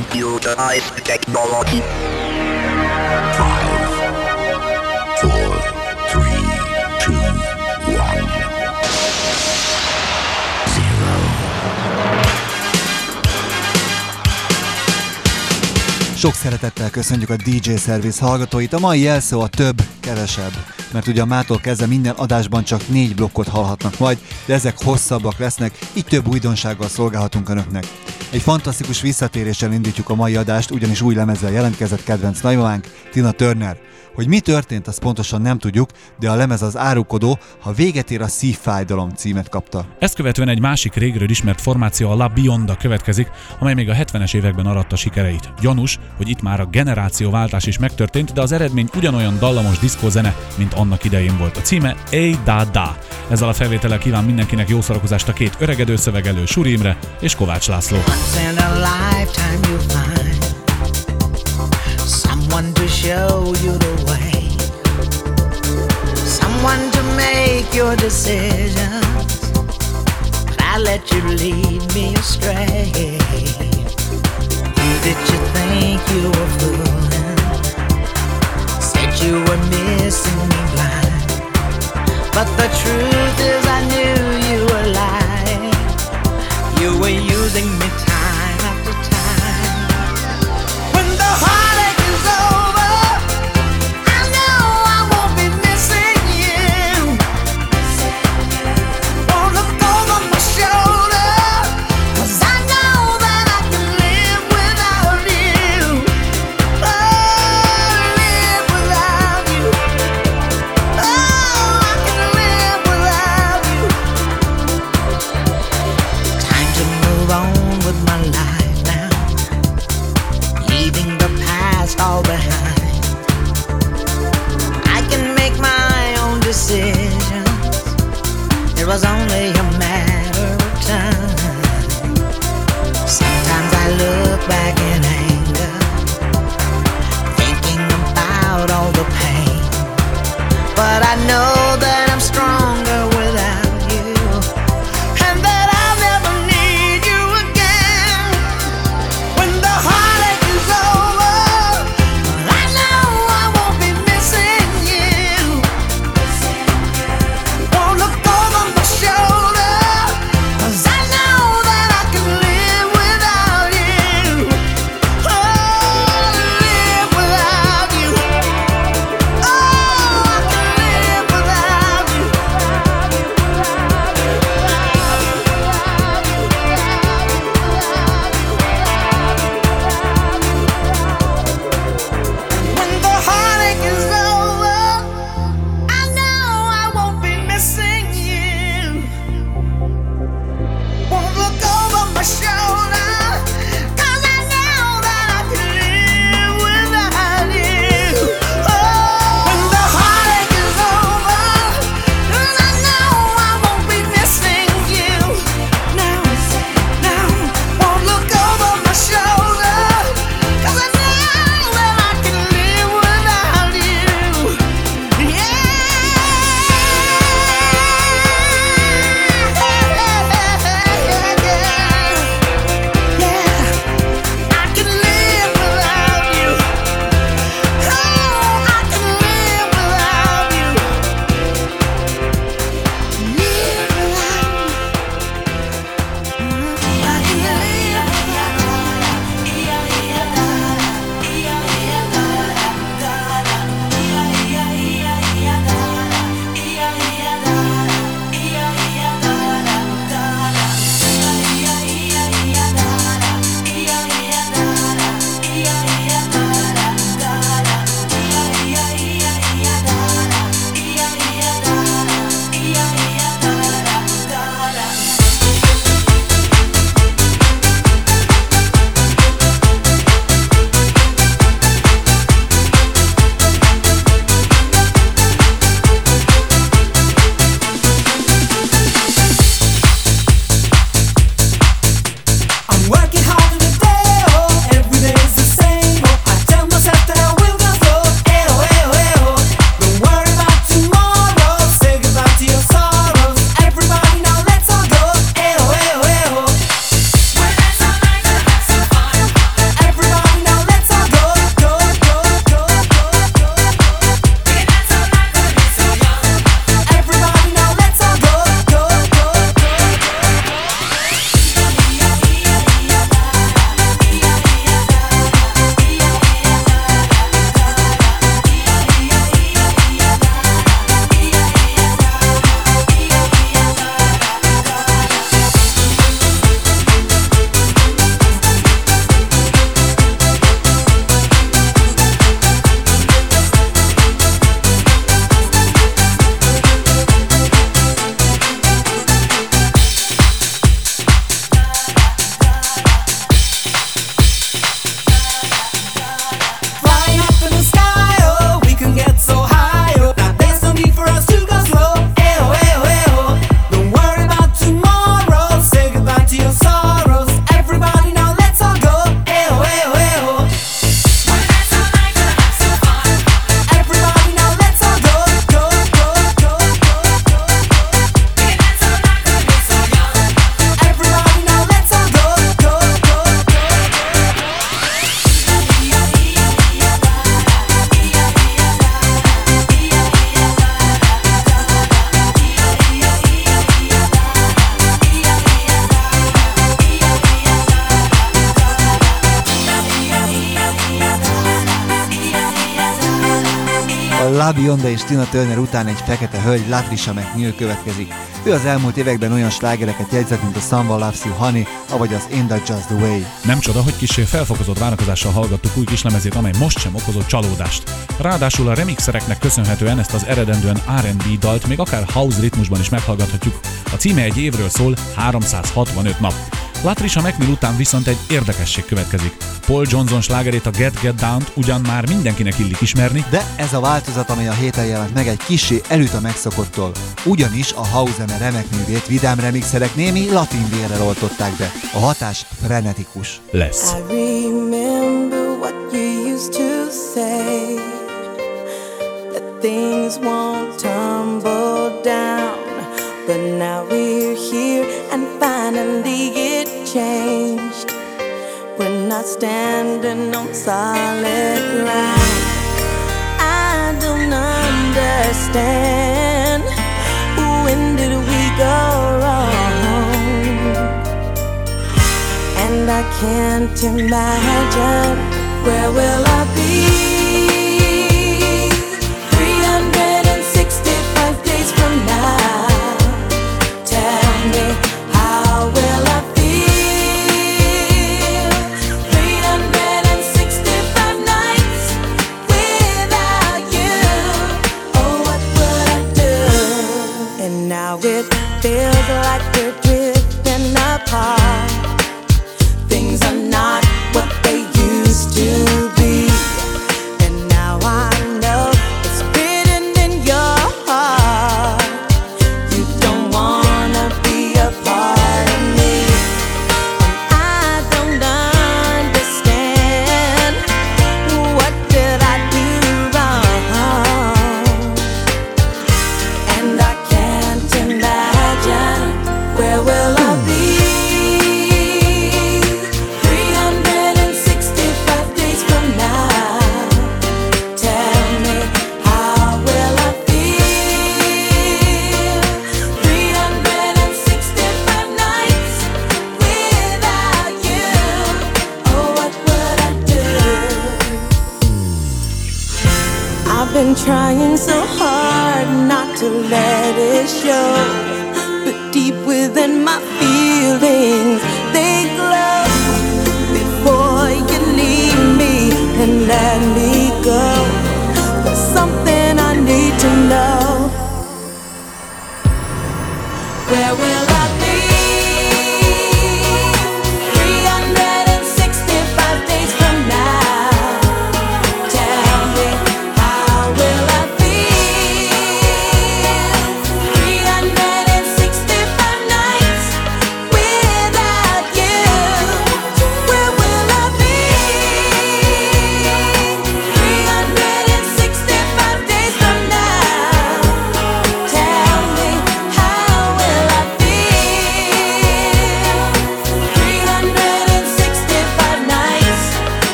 computerized technology. Five, four, three, two, one, zero. Sok szeretettel köszönjük a DJ Service hallgatóit. A mai jelszó a több, kevesebb. Mert ugye a mától kezdve minden adásban csak négy blokkot hallhatnak majd, de ezek hosszabbak lesznek, így több újdonsággal szolgálhatunk Önöknek. Egy fantasztikus visszatéréssel indítjuk a mai adást, ugyanis új lemezzel jelentkezett kedvenc nagymamánk, Tina Turner. Hogy mi történt, azt pontosan nem tudjuk, de a lemez az árukodó, ha véget ér a Szívfájdalom címet kapta. Ezt követően egy másik régről ismert formáció, a La Bionda következik, amely még a 70-es években aratta sikereit. Gyanús, hogy itt már a generációváltás is megtörtént, de az eredmény ugyanolyan dallamos diszkózene, mint annak idején volt. A címe Ey Da Da. Ezzel a felvétellel kíván mindenkinek jó szórakozást a két öregedő szövegelő Suri Imre és Kovács László. Someone to show you the someone to make your decisions. I let you lead me astray. Who did you think you were fooling? Said you were missing me blind. But the truth is, I knew you were lying. You were using me Tina Turner után egy fekete hölgy, Latricia McNeil következik. Ő az elmúlt években olyan slágereket jegyzett, mint a Someone Loves You Honey, avagy az In That Just The Way. Nem csoda, hogy kicsi felfokozott várakozással hallgattuk új kislemezét, amely most sem okozott csalódást. Ráadásul a remixereknek köszönhetően ezt az eredendően R&B dalt még akár house ritmusban is meghallgathatjuk. A címe egy évről szól 365 nap. Latricia McNeil után viszont egy érdekesség következik. Paul Johnson slágerét a Get Get Down-t ugyan már mindenkinek illik ismerni, De ez a változat, amely a héten jelent meg, egy kisé előtt a megszokottól. Ugyanis a Hausemer remek művét vidám remixerek némi latin vérrel oltották be. A hatás frenetikus. lesz. I remember what you used to say that things won't tumble down. But now we're here and finally it changed. We're not standing on solid ground. I don't understand. When did we go wrong? And I can't imagine where will I be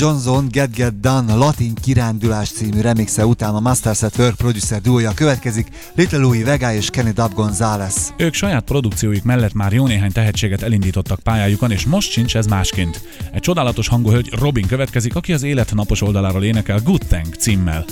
Johnson Get Get Done latin kirándulás című remixe után a Masters Work producer duója következik, Little Louis Vega és Kenny Dub Gonzalez. Ők saját produkciójuk mellett már jó néhány tehetséget elindítottak pályájukon, és most sincs ez másként. Egy csodálatos hangú hölgy Robin következik, aki az élet napos oldaláról énekel Good Thank címmel.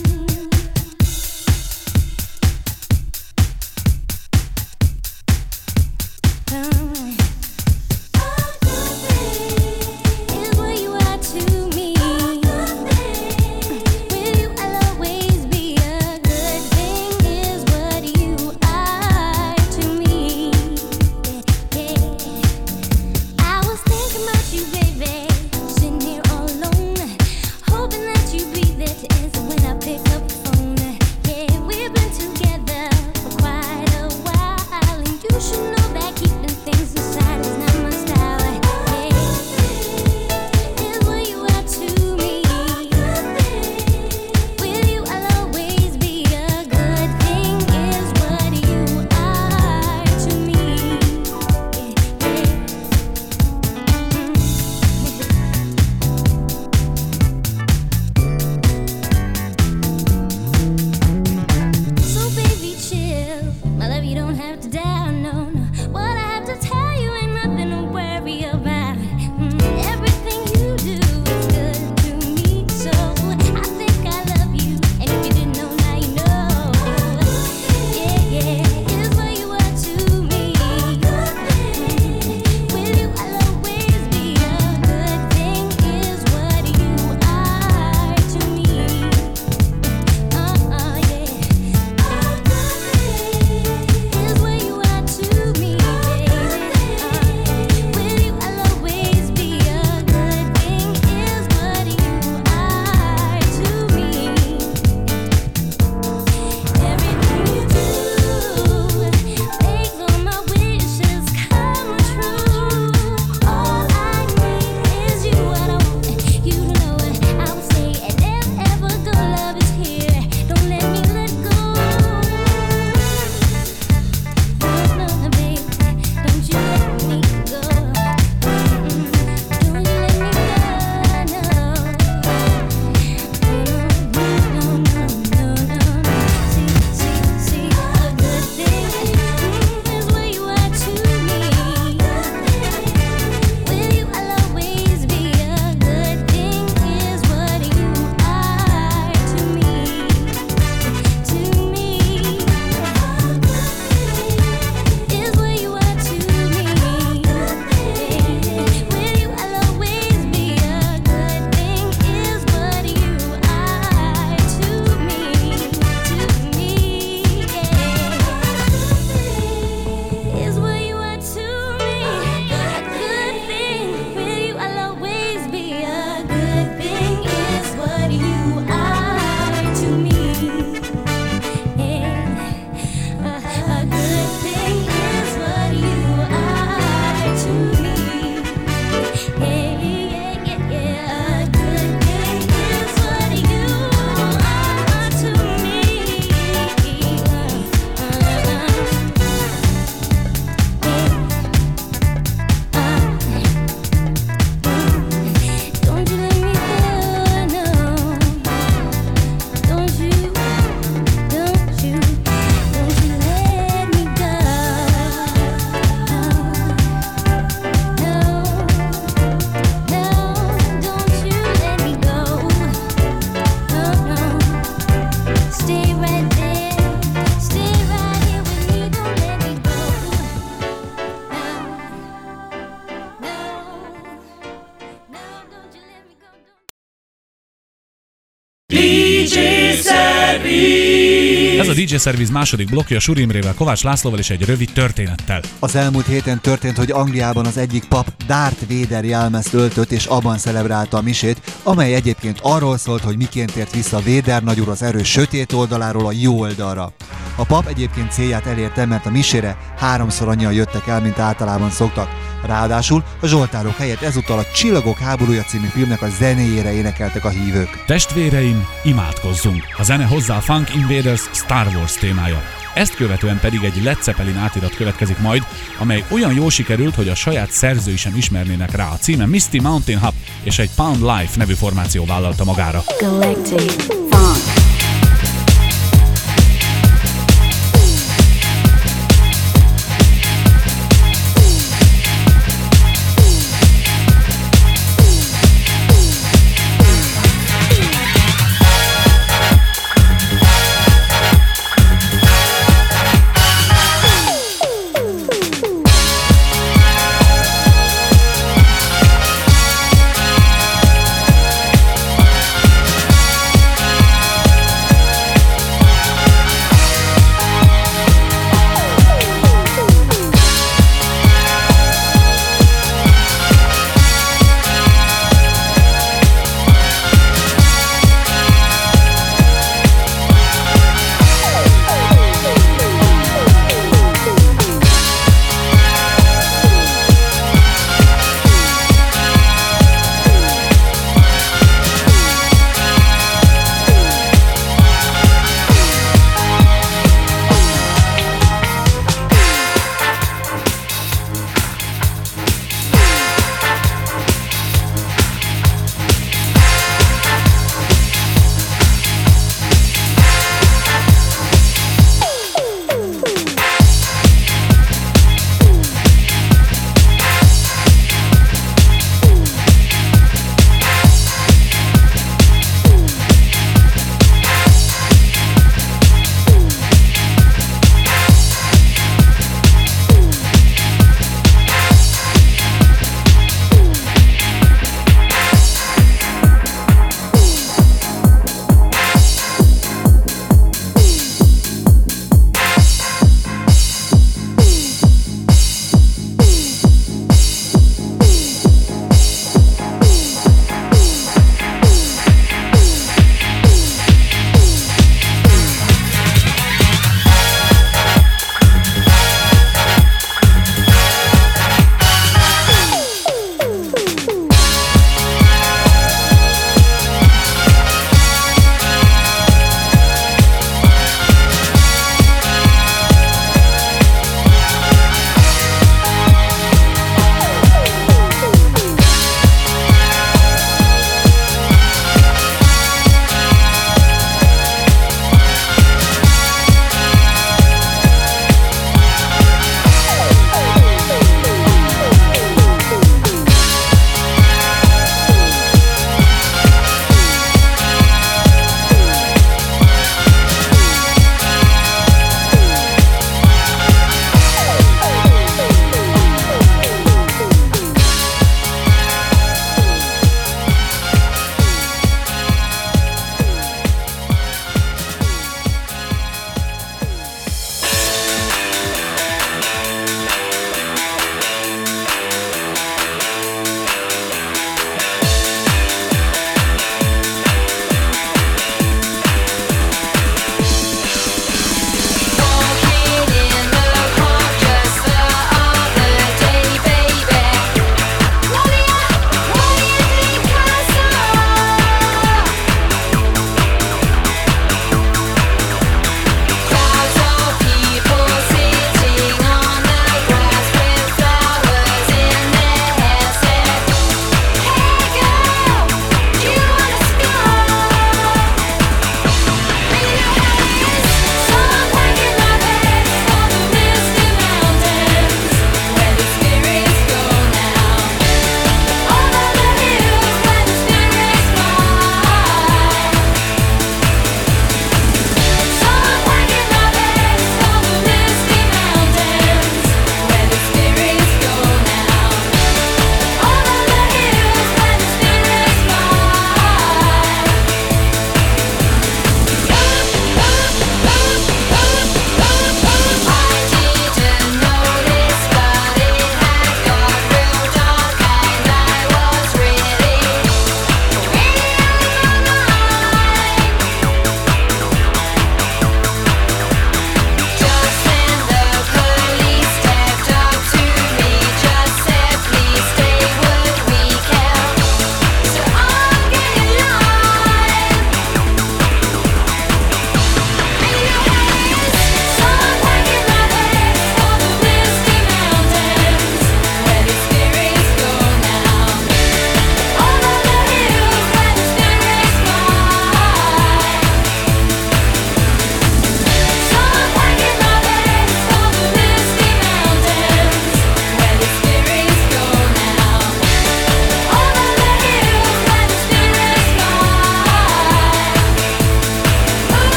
DJ Service második blokja Surimrével, Kovács Lászlóval és egy rövid történettel. Az elmúlt héten történt, hogy Angliában az egyik pap Darth Vader jelmezt öltött és abban celebrálta a misét, amely egyébként arról szólt, hogy miként ért vissza Vader nagyúr az erős sötét oldaláról a jó oldalra. A pap egyébként célját elérte, mert a misére háromszor annyian jöttek el, mint általában szoktak. Ráadásul a Zsoltárok helyett ezúttal a Csillagok háborúja című filmnek a zenéjére énekeltek a hívők. Testvéreim, imádkozzunk! A zene hozzá a Funk Invaders Star Wars témája. Ezt követően pedig egy Led Zeppelin átirat következik majd, amely olyan jól sikerült, hogy a saját szerzői sem ismernének rá. A címe Misty Mountain Hop, és egy Pound Life nevű formáció vállalta magára. Galactic Funk.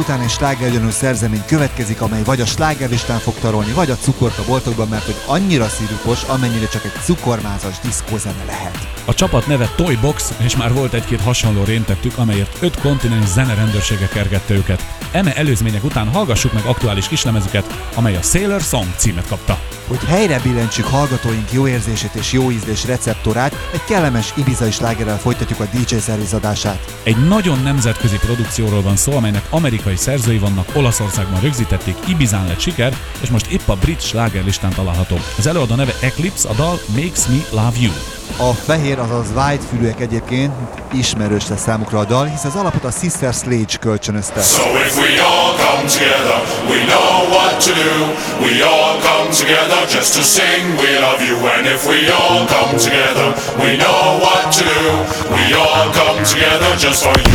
Után egy slágergyanú szerzemény következik, amely vagy a slágerlistán fog tarolni, vagy a cukorka boltokban, mert hogy annyira szirupos, amennyire csak egy cukormázas diszkózene lehet. A csapat neve Toy Box, és már volt egy-két hasonló réntettük, amelyért öt kontinens zenerendőrsége kergette őket. Eme előzmények után hallgassuk meg aktuális kislemezüket, amely a Sailor Song címet kapta. Hogy helyre billentsük hallgatóink jó érzését és jó ízlés receptorát, egy kellemes Ibiza slágerrel folytatjuk a DJ szerviz adását. Egy nagyon nemzetközi produkcióról van szó, amelynek amerikai szerzői vannak, Olaszországban rögzítették, Ibizán lett siker, és most épp a brit slágerlistán található. Az előadó neve Eclipse, a dal Makes Me Love You. A fehér, azaz white fülűek egyébként ismerős lesz számukra a dal, hisz az alapot a Sister Sledge kölcsönözte. So if we all come together, we know what to do. We all come together just to sing we love you. And if we all come together, we know what to do. We all come together just for you.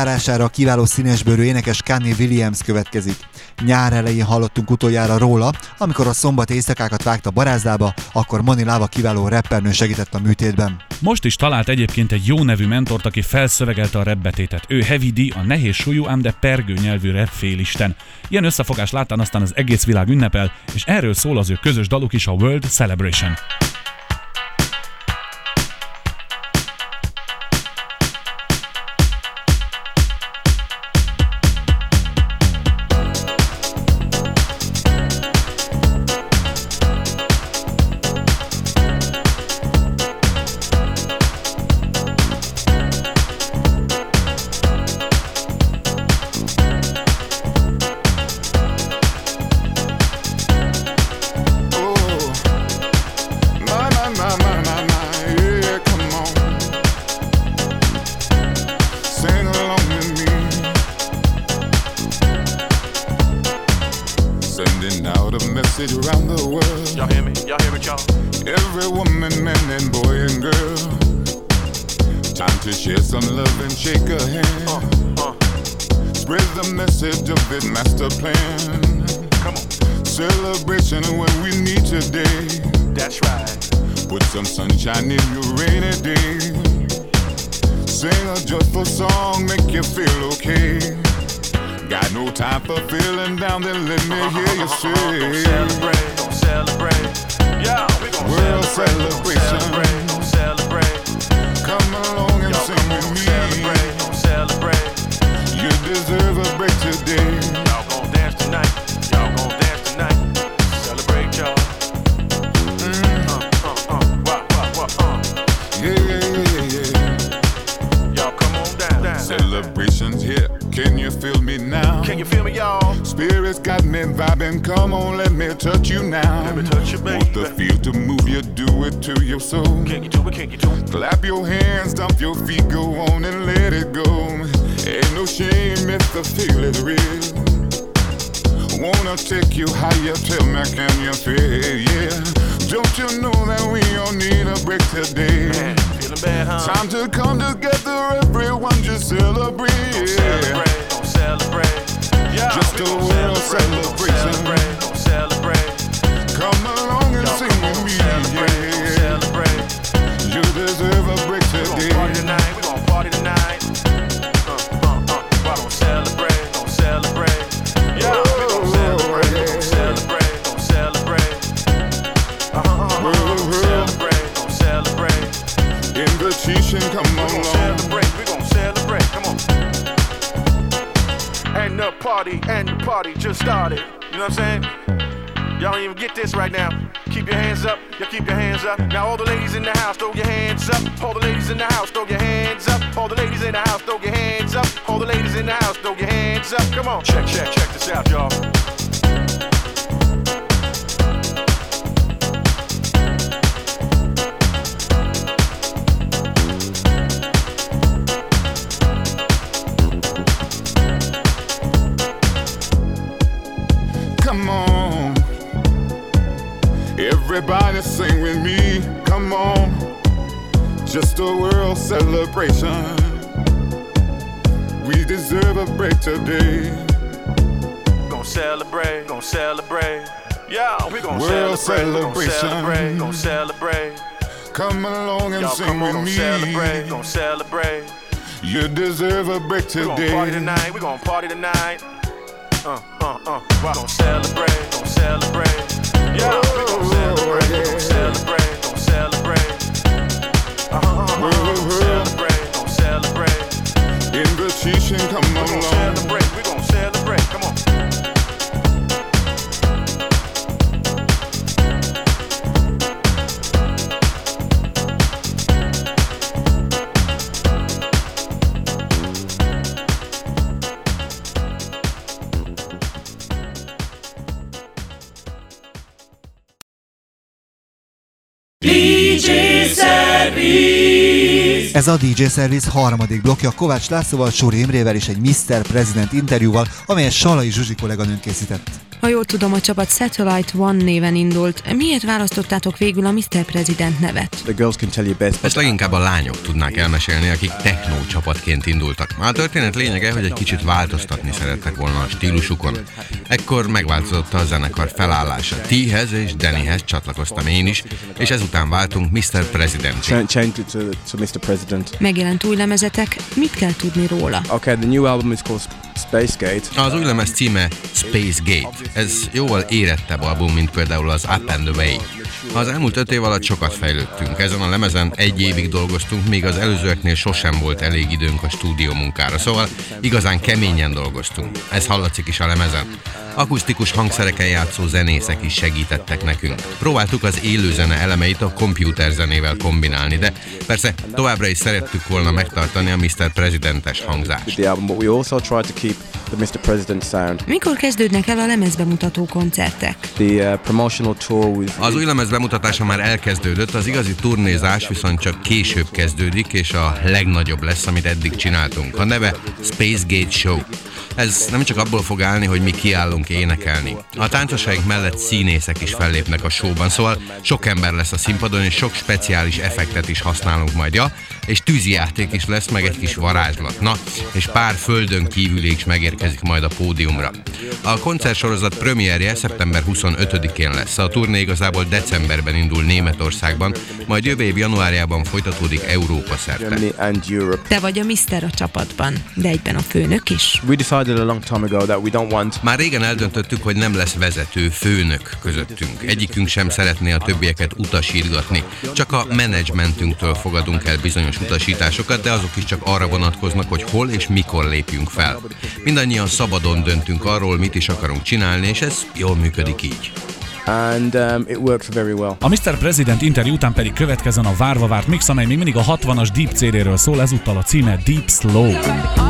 Zárására a kiváló színesbőrű énekes Kanye Williams következik. Nyár elején hallottunk utoljára róla, amikor a szombat éjszakákat vágta barázdába, akkor Moni Lava kiváló rappernő segített a műtétben. Most is talált egyébként egy jó nevű mentort, aki felszövegelte a repbetétet. Ő Heavy D, a nehéz súlyú, ám de pergő nyelvű rap félisten. Ilyen összefogás láttán aztán az egész világ ünnepel, és erről szól az ő közös daluk is a World Celebration. Hear you Don't celebrate, don't celebrate. Yeah, we gon' World celebrate, don't celebrate, don't celebrate. Come along and sing with me. celebrate, don't celebrate. You deserve a break you feel me, y'all? Spirits got me vibing. Come on, let me touch you now. Let me touch you, Want the baby. feel to move you, do it to your soul. Can you do it? Can you do it? Clap your hands, stomp your feet, go on and let it go. Ain't no shame if the feel is real. Wanna take you higher, tell me, can you feel? Yeah. Don't you know that we all need a break today? Man, feeling bad, huh? Time to come together, everyone just celebrate. Don't celebrate, don't celebrate. Yeah, Just we a gon' world celebrate, don't celebration. celebrate, don't celebrate. Come along and Y'all sing come with on, me. celebrate, don't Yeah. celebrate. You deserve party, and the party just started. You know what I'm saying? Y'all don't even get this right now. Keep your hands up, y'all keep your hands up. Now all the ladies in the house, throw your hands up. All the ladies in the house, throw your hands up. All the ladies in the house, throw your hands up. All the ladies in the house, throw your hands up. Come on, check, check, check this out, y'all. Today. Gonna celebrate, gonna celebrate. Yeah, we gonna World celebrate, gonna celebrate, gonna celebrate. Come along and Y'all sing come on, with gonna me. celebrate, gonna celebrate. You deserve a break We gon' party tonight, we gon' party tonight. Uh, uh, uh, we gon' celebrate, gon' celebrate. Yeah, we gon' celebrate, we gon' celebrate, gon' celebrate. Uh, uh, uh, uh, gon' celebrate, gon' celebrate. Invitation, come along. Ez a DJ Service harmadik blokja Kovács Lászlóval, Sóri Imrével és egy Mr. President interjúval, amelyet Salai Zsuzsi kolléganőn készített. Ha jól tudom, a csapat Satellite One néven indult. Miért választottátok végül a Mr. President nevet? The girls can tell you best. Ezt leginkább a lányok tudnák elmesélni, akik techno csapatként indultak. Már a történet lényege, hogy egy kicsit változtatni szerettek volna a stílusukon. Ekkor megváltozott a zenekar felállása. T-hez és Dannyhez csatlakoztam én is, és ezután váltunk Mr. President. Megjelent új lemezetek, mit kell tudni róla? Okay, the new album is called Space Gate. Az új lemez címe Space Gate. Ez jóval érettebb album, mint például az Up and Away. Az elmúlt öt év alatt sokat fejlődtünk. Ezen a lemezen egy évig dolgoztunk, míg az előzőeknél sosem volt elég időnk a stúdió munkára. Szóval igazán keményen dolgoztunk. Ez hallatszik is a lemezen. Akusztikus hangszereken játszó zenészek is segítettek nekünk. Próbáltuk az élőzene elemeit a komputer zenével kombinálni, de persze továbbra is szerettük volna megtartani a Mr. Presidentes hangzást. Mikor kezdődnek el a lemezbemutató koncertek? Uh, Az új lemez bemutatása már elkezdődött, az igazi turnézás viszont csak később kezdődik, és a legnagyobb lesz, amit eddig csináltunk. A neve Space Gate Show. Ez nem csak abból fog állni, hogy mi kiállunk énekelni. A táncosaink mellett színészek is fellépnek a showban, szóval sok ember lesz a színpadon, és sok speciális effektet is használunk majd, ja? És tűzijáték is lesz, meg egy kis varázslat. Na, és pár földön kívüli is megérkezik majd a pódiumra. A koncertsorozat premierje szeptember 25-én lesz. A turné igazából decemberben indul Németországban, majd jövő év januárjában folytatódik Európa szerte. Te vagy a Mr. a csapatban, de egyben a főnök is. We decided a long time ago that we don't want Már régen eldöntöttük, hogy nem lesz vezető, főnök közöttünk. Egyikünk sem szeretné a többieket utasítgatni. Csak a menedzsmentünktől fogadunk el bizonyos utasításokat, de azok is csak arra vonatkoznak, hogy hol és mikor lépjünk fel. Mindannyian szabadon döntünk arról, mit is akarunk csinálni, és ez jól működik így. and um, it works very well. A Mr. President interjú után pedig következzen a várva várt mix, amely még mindig a 60-as Deep CD-ről szól, ezúttal a címe Deep Slow.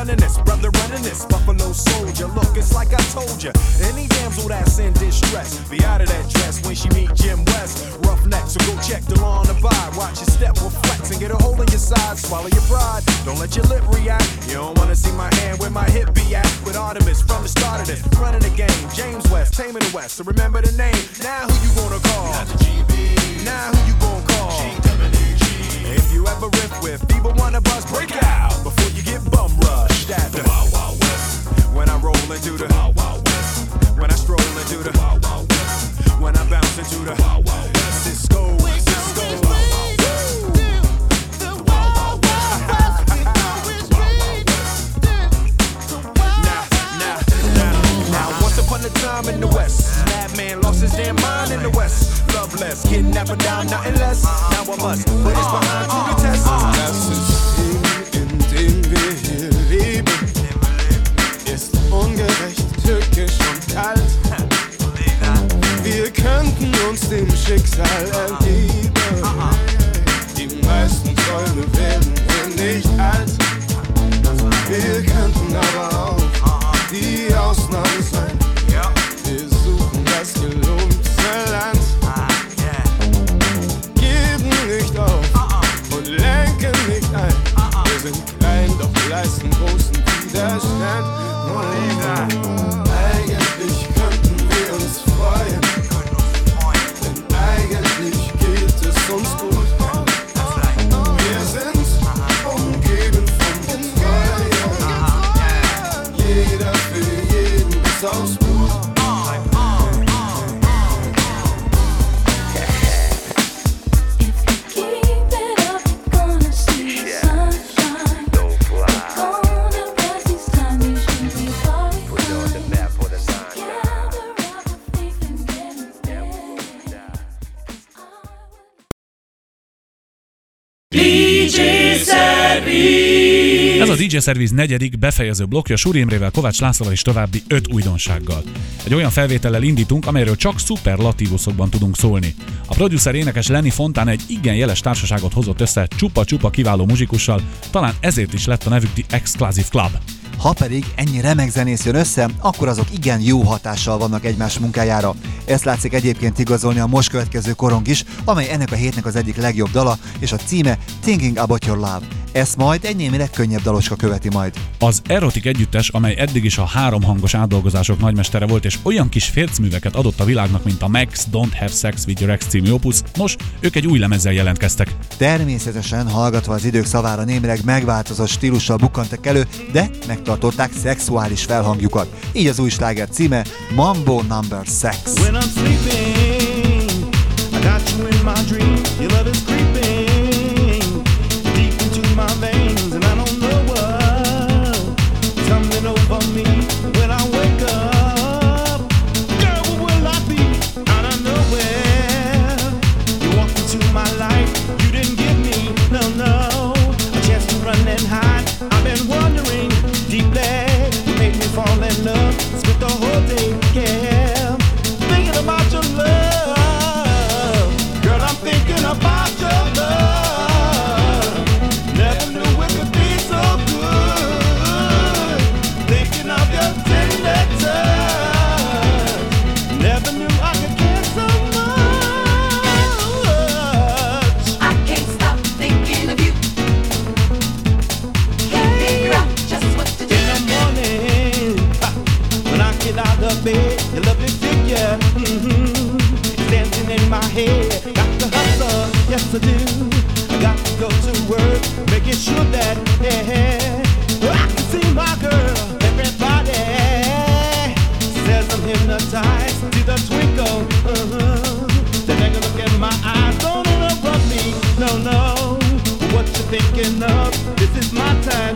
gunning this, brother running this, Buffalo soldier. Look, it's like I told ya. Any damsel that's in distress, be out of that dress when she meet Jim West. Roughneck, so go check the lawn and buy. Watch your step, reflex, and get a hole in your side. Swallow your pride, don't let your lip react. You don't wanna see my hand where my hip be at. With Artemis from the start of this, running the game. James West, taming the West. So remember the name. Now who you gonna call? Not the GB. Now who you gonna call? She coming in. If you ever riff with feeble wanna bust, break out before you get bum rushed at the Wild Wild West. When I roll into the Wild Wild West. When I stroll into the Wild Wild West. When I bounce into the Wild Wild West. Cisco, Cisco. Upon a time in the West, madman lost his damn mind in the West. Love less, kidnapping down, nothing less. Now I must put his behind to the test. Das System, in dem wir hier leben, ist ungerecht, tückisch und kalt. Wir könnten uns dem Schicksal ergeben. Die meisten Träume werden hier nicht alt. Wir könnten aber heißen großen Widerstand. Nur länger. DJ Service negyedik befejező blokkja Suri Imrével, Kovács Lászlóval és további öt újdonsággal. Egy olyan felvétellel indítunk, amelyről csak szuperlatívuszokban tudunk szólni. A producer énekes Lenny Fontán egy igen jeles társaságot hozott össze csupa-csupa kiváló muzsikussal, talán ezért is lett a nevük The Exclusive Club. Ha pedig ennyi remek zenész jön össze, akkor azok igen jó hatással vannak egymás munkájára. Ezt látszik egyébként igazolni a most következő korong is, amely ennek a hétnek az egyik legjobb dala, és a címe Thinking About Your Love. Ezt majd egy némileg könnyebb daloska követi majd. Az Erotik együttes, amely eddig is a három hangos átdolgozások nagymestere volt, és olyan kis fércműveket adott a világnak, mint a Max Don't Have Sex With Your Ex című opus, nos, ők egy új lemezzel jelentkeztek. Természetesen hallgatva az idők szavára némileg megváltozott stílussal bukkantak elő, de megtartották szexuális felhangjukat. Így az új sláger címe Mambo Number Sex. When I'm sleeping, I got you in my dream. Your love is creeping Got to hustle, yes I do. I got to go to work, making sure that I can see my girl. Everybody says I'm hypnotized. See the twinkle, uh-huh. Look in my eyes. Don't interrupt me, no, no. What you thinking of? This is my time,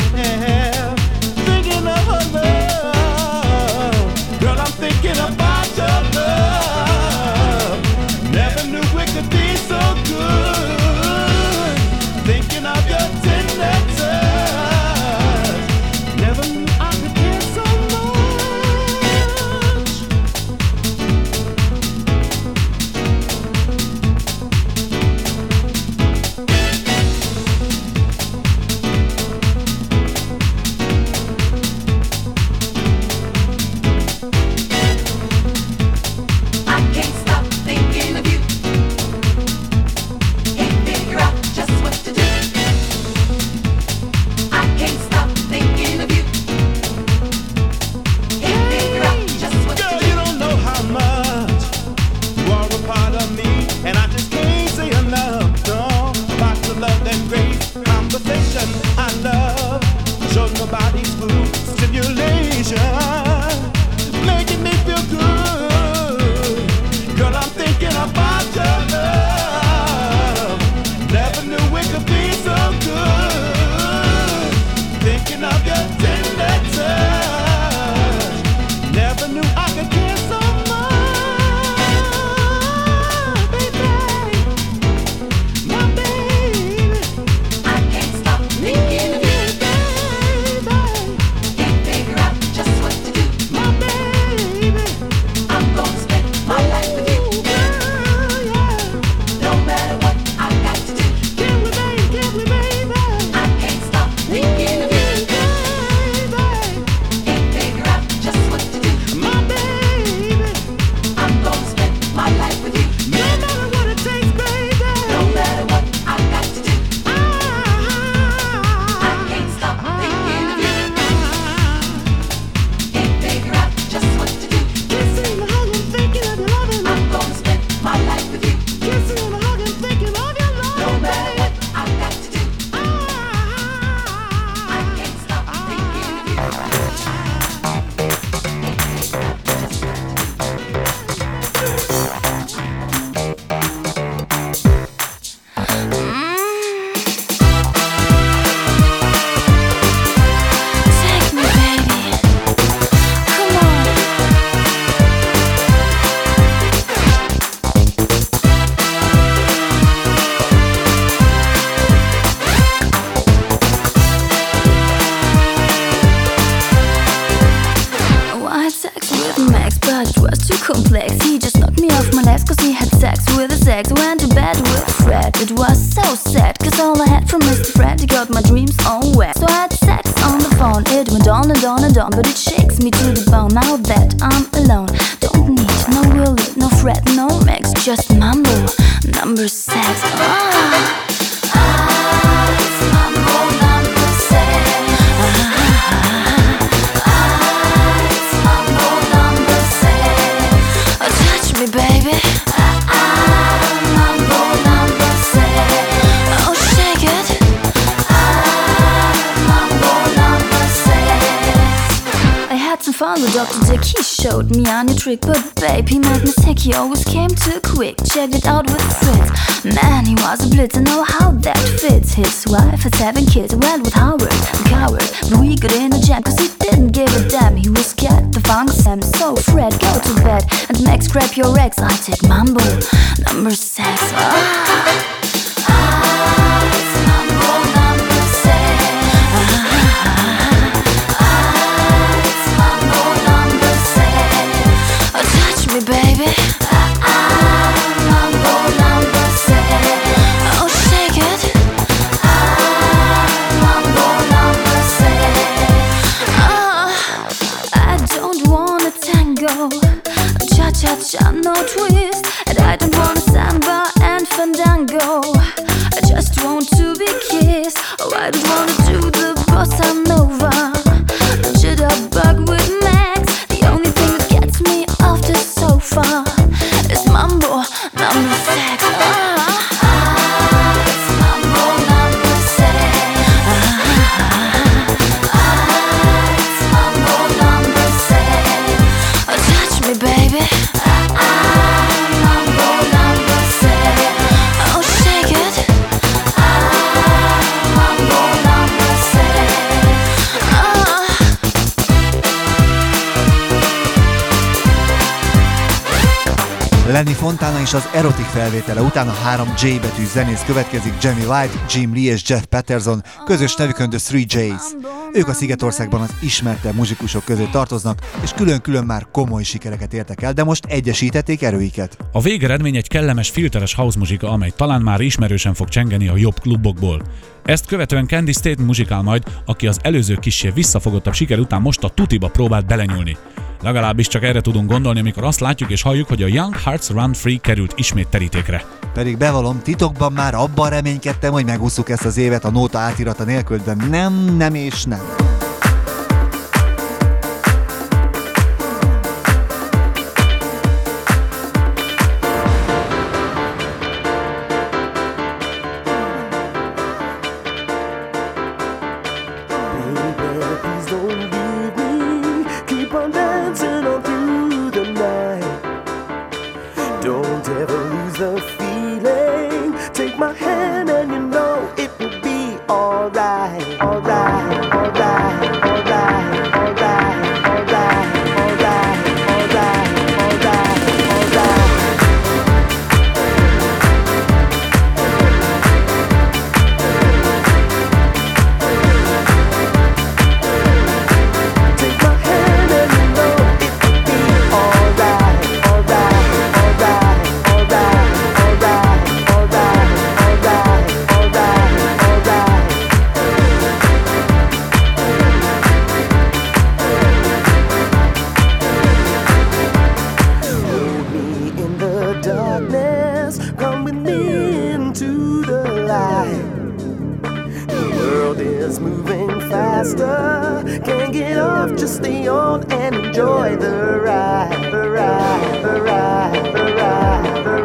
Fontana és az erotik felvétele után a három J betű zenész következik Jenny White, Jim Lee és Jeff Patterson, közös nevükön The Three J's. Ők a Szigetországban az ismertebb muzsikusok közé tartoznak, és külön-külön már komoly sikereket értek el, de most egyesítették erőiket. A végeredmény egy kellemes filteres house muzsika, amely talán már ismerősen fog csengeni a jobb klubokból. Ezt követően Candy State muzsikál majd, aki az előző kissé visszafogottabb siker után most a tutiba próbált belenyúlni. Legalábbis csak erre tudunk gondolni, amikor azt látjuk és halljuk, hogy a Young Hearts Run Free került ismét terítékre. Pedig bevalom, titokban már abban reménykedtem, hogy megúszuk ezt az évet a nóta átirata nélkül, de nem, nem és nem. Can't get off, just stay on and enjoy the ride, the ride, the ride, the ride, the ride.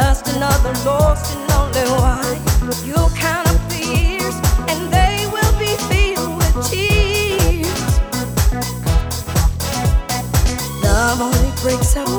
just another lost and lonely one. You'll count up the years, and they will be filled with tears. Love only breaks up.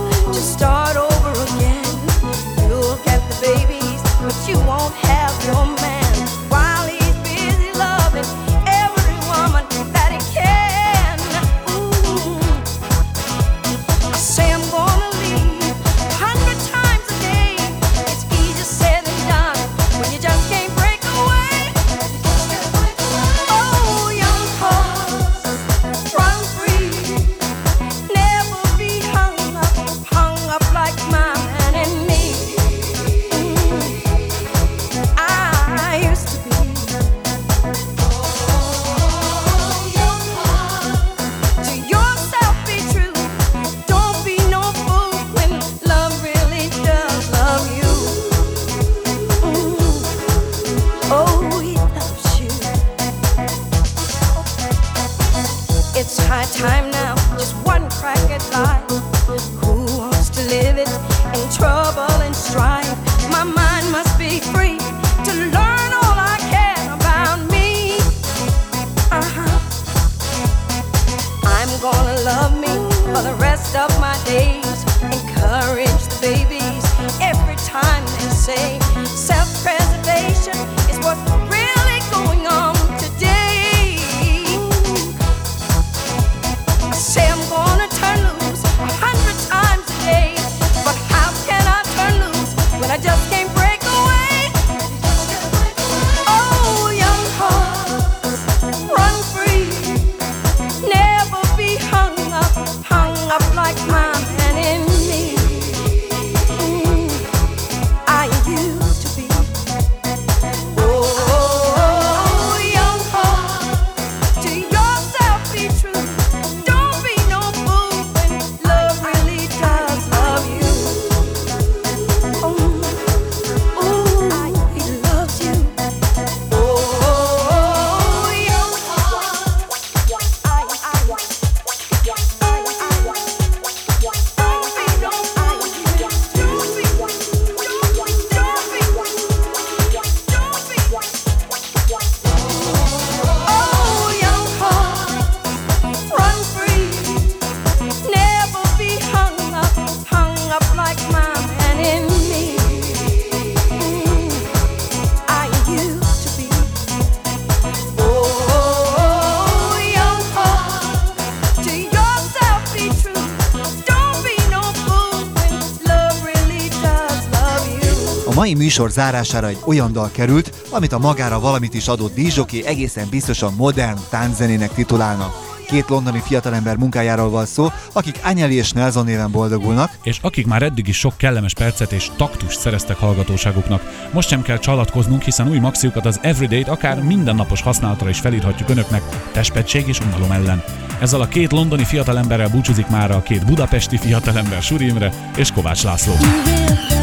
műsor zárására egy olyan dal került, amit a magára valamit is adott dízsoki egészen biztosan modern tánczenének titulálna. két londoni fiatalember munkájáról van szó, akik Anyeli és Nelson néven boldogulnak. És akik már eddig is sok kellemes percet és taktust szereztek hallgatóságuknak. Most sem kell csalatkoznunk, hiszen új maxiukat az Everyday-t akár mindennapos használatra is felírhatjuk önöknek testpetség és unalom ellen. Ezzel a két londoni fiatalemberrel búcsúzik már a két budapesti fiatalember Surimre és Kovács László. Yeah.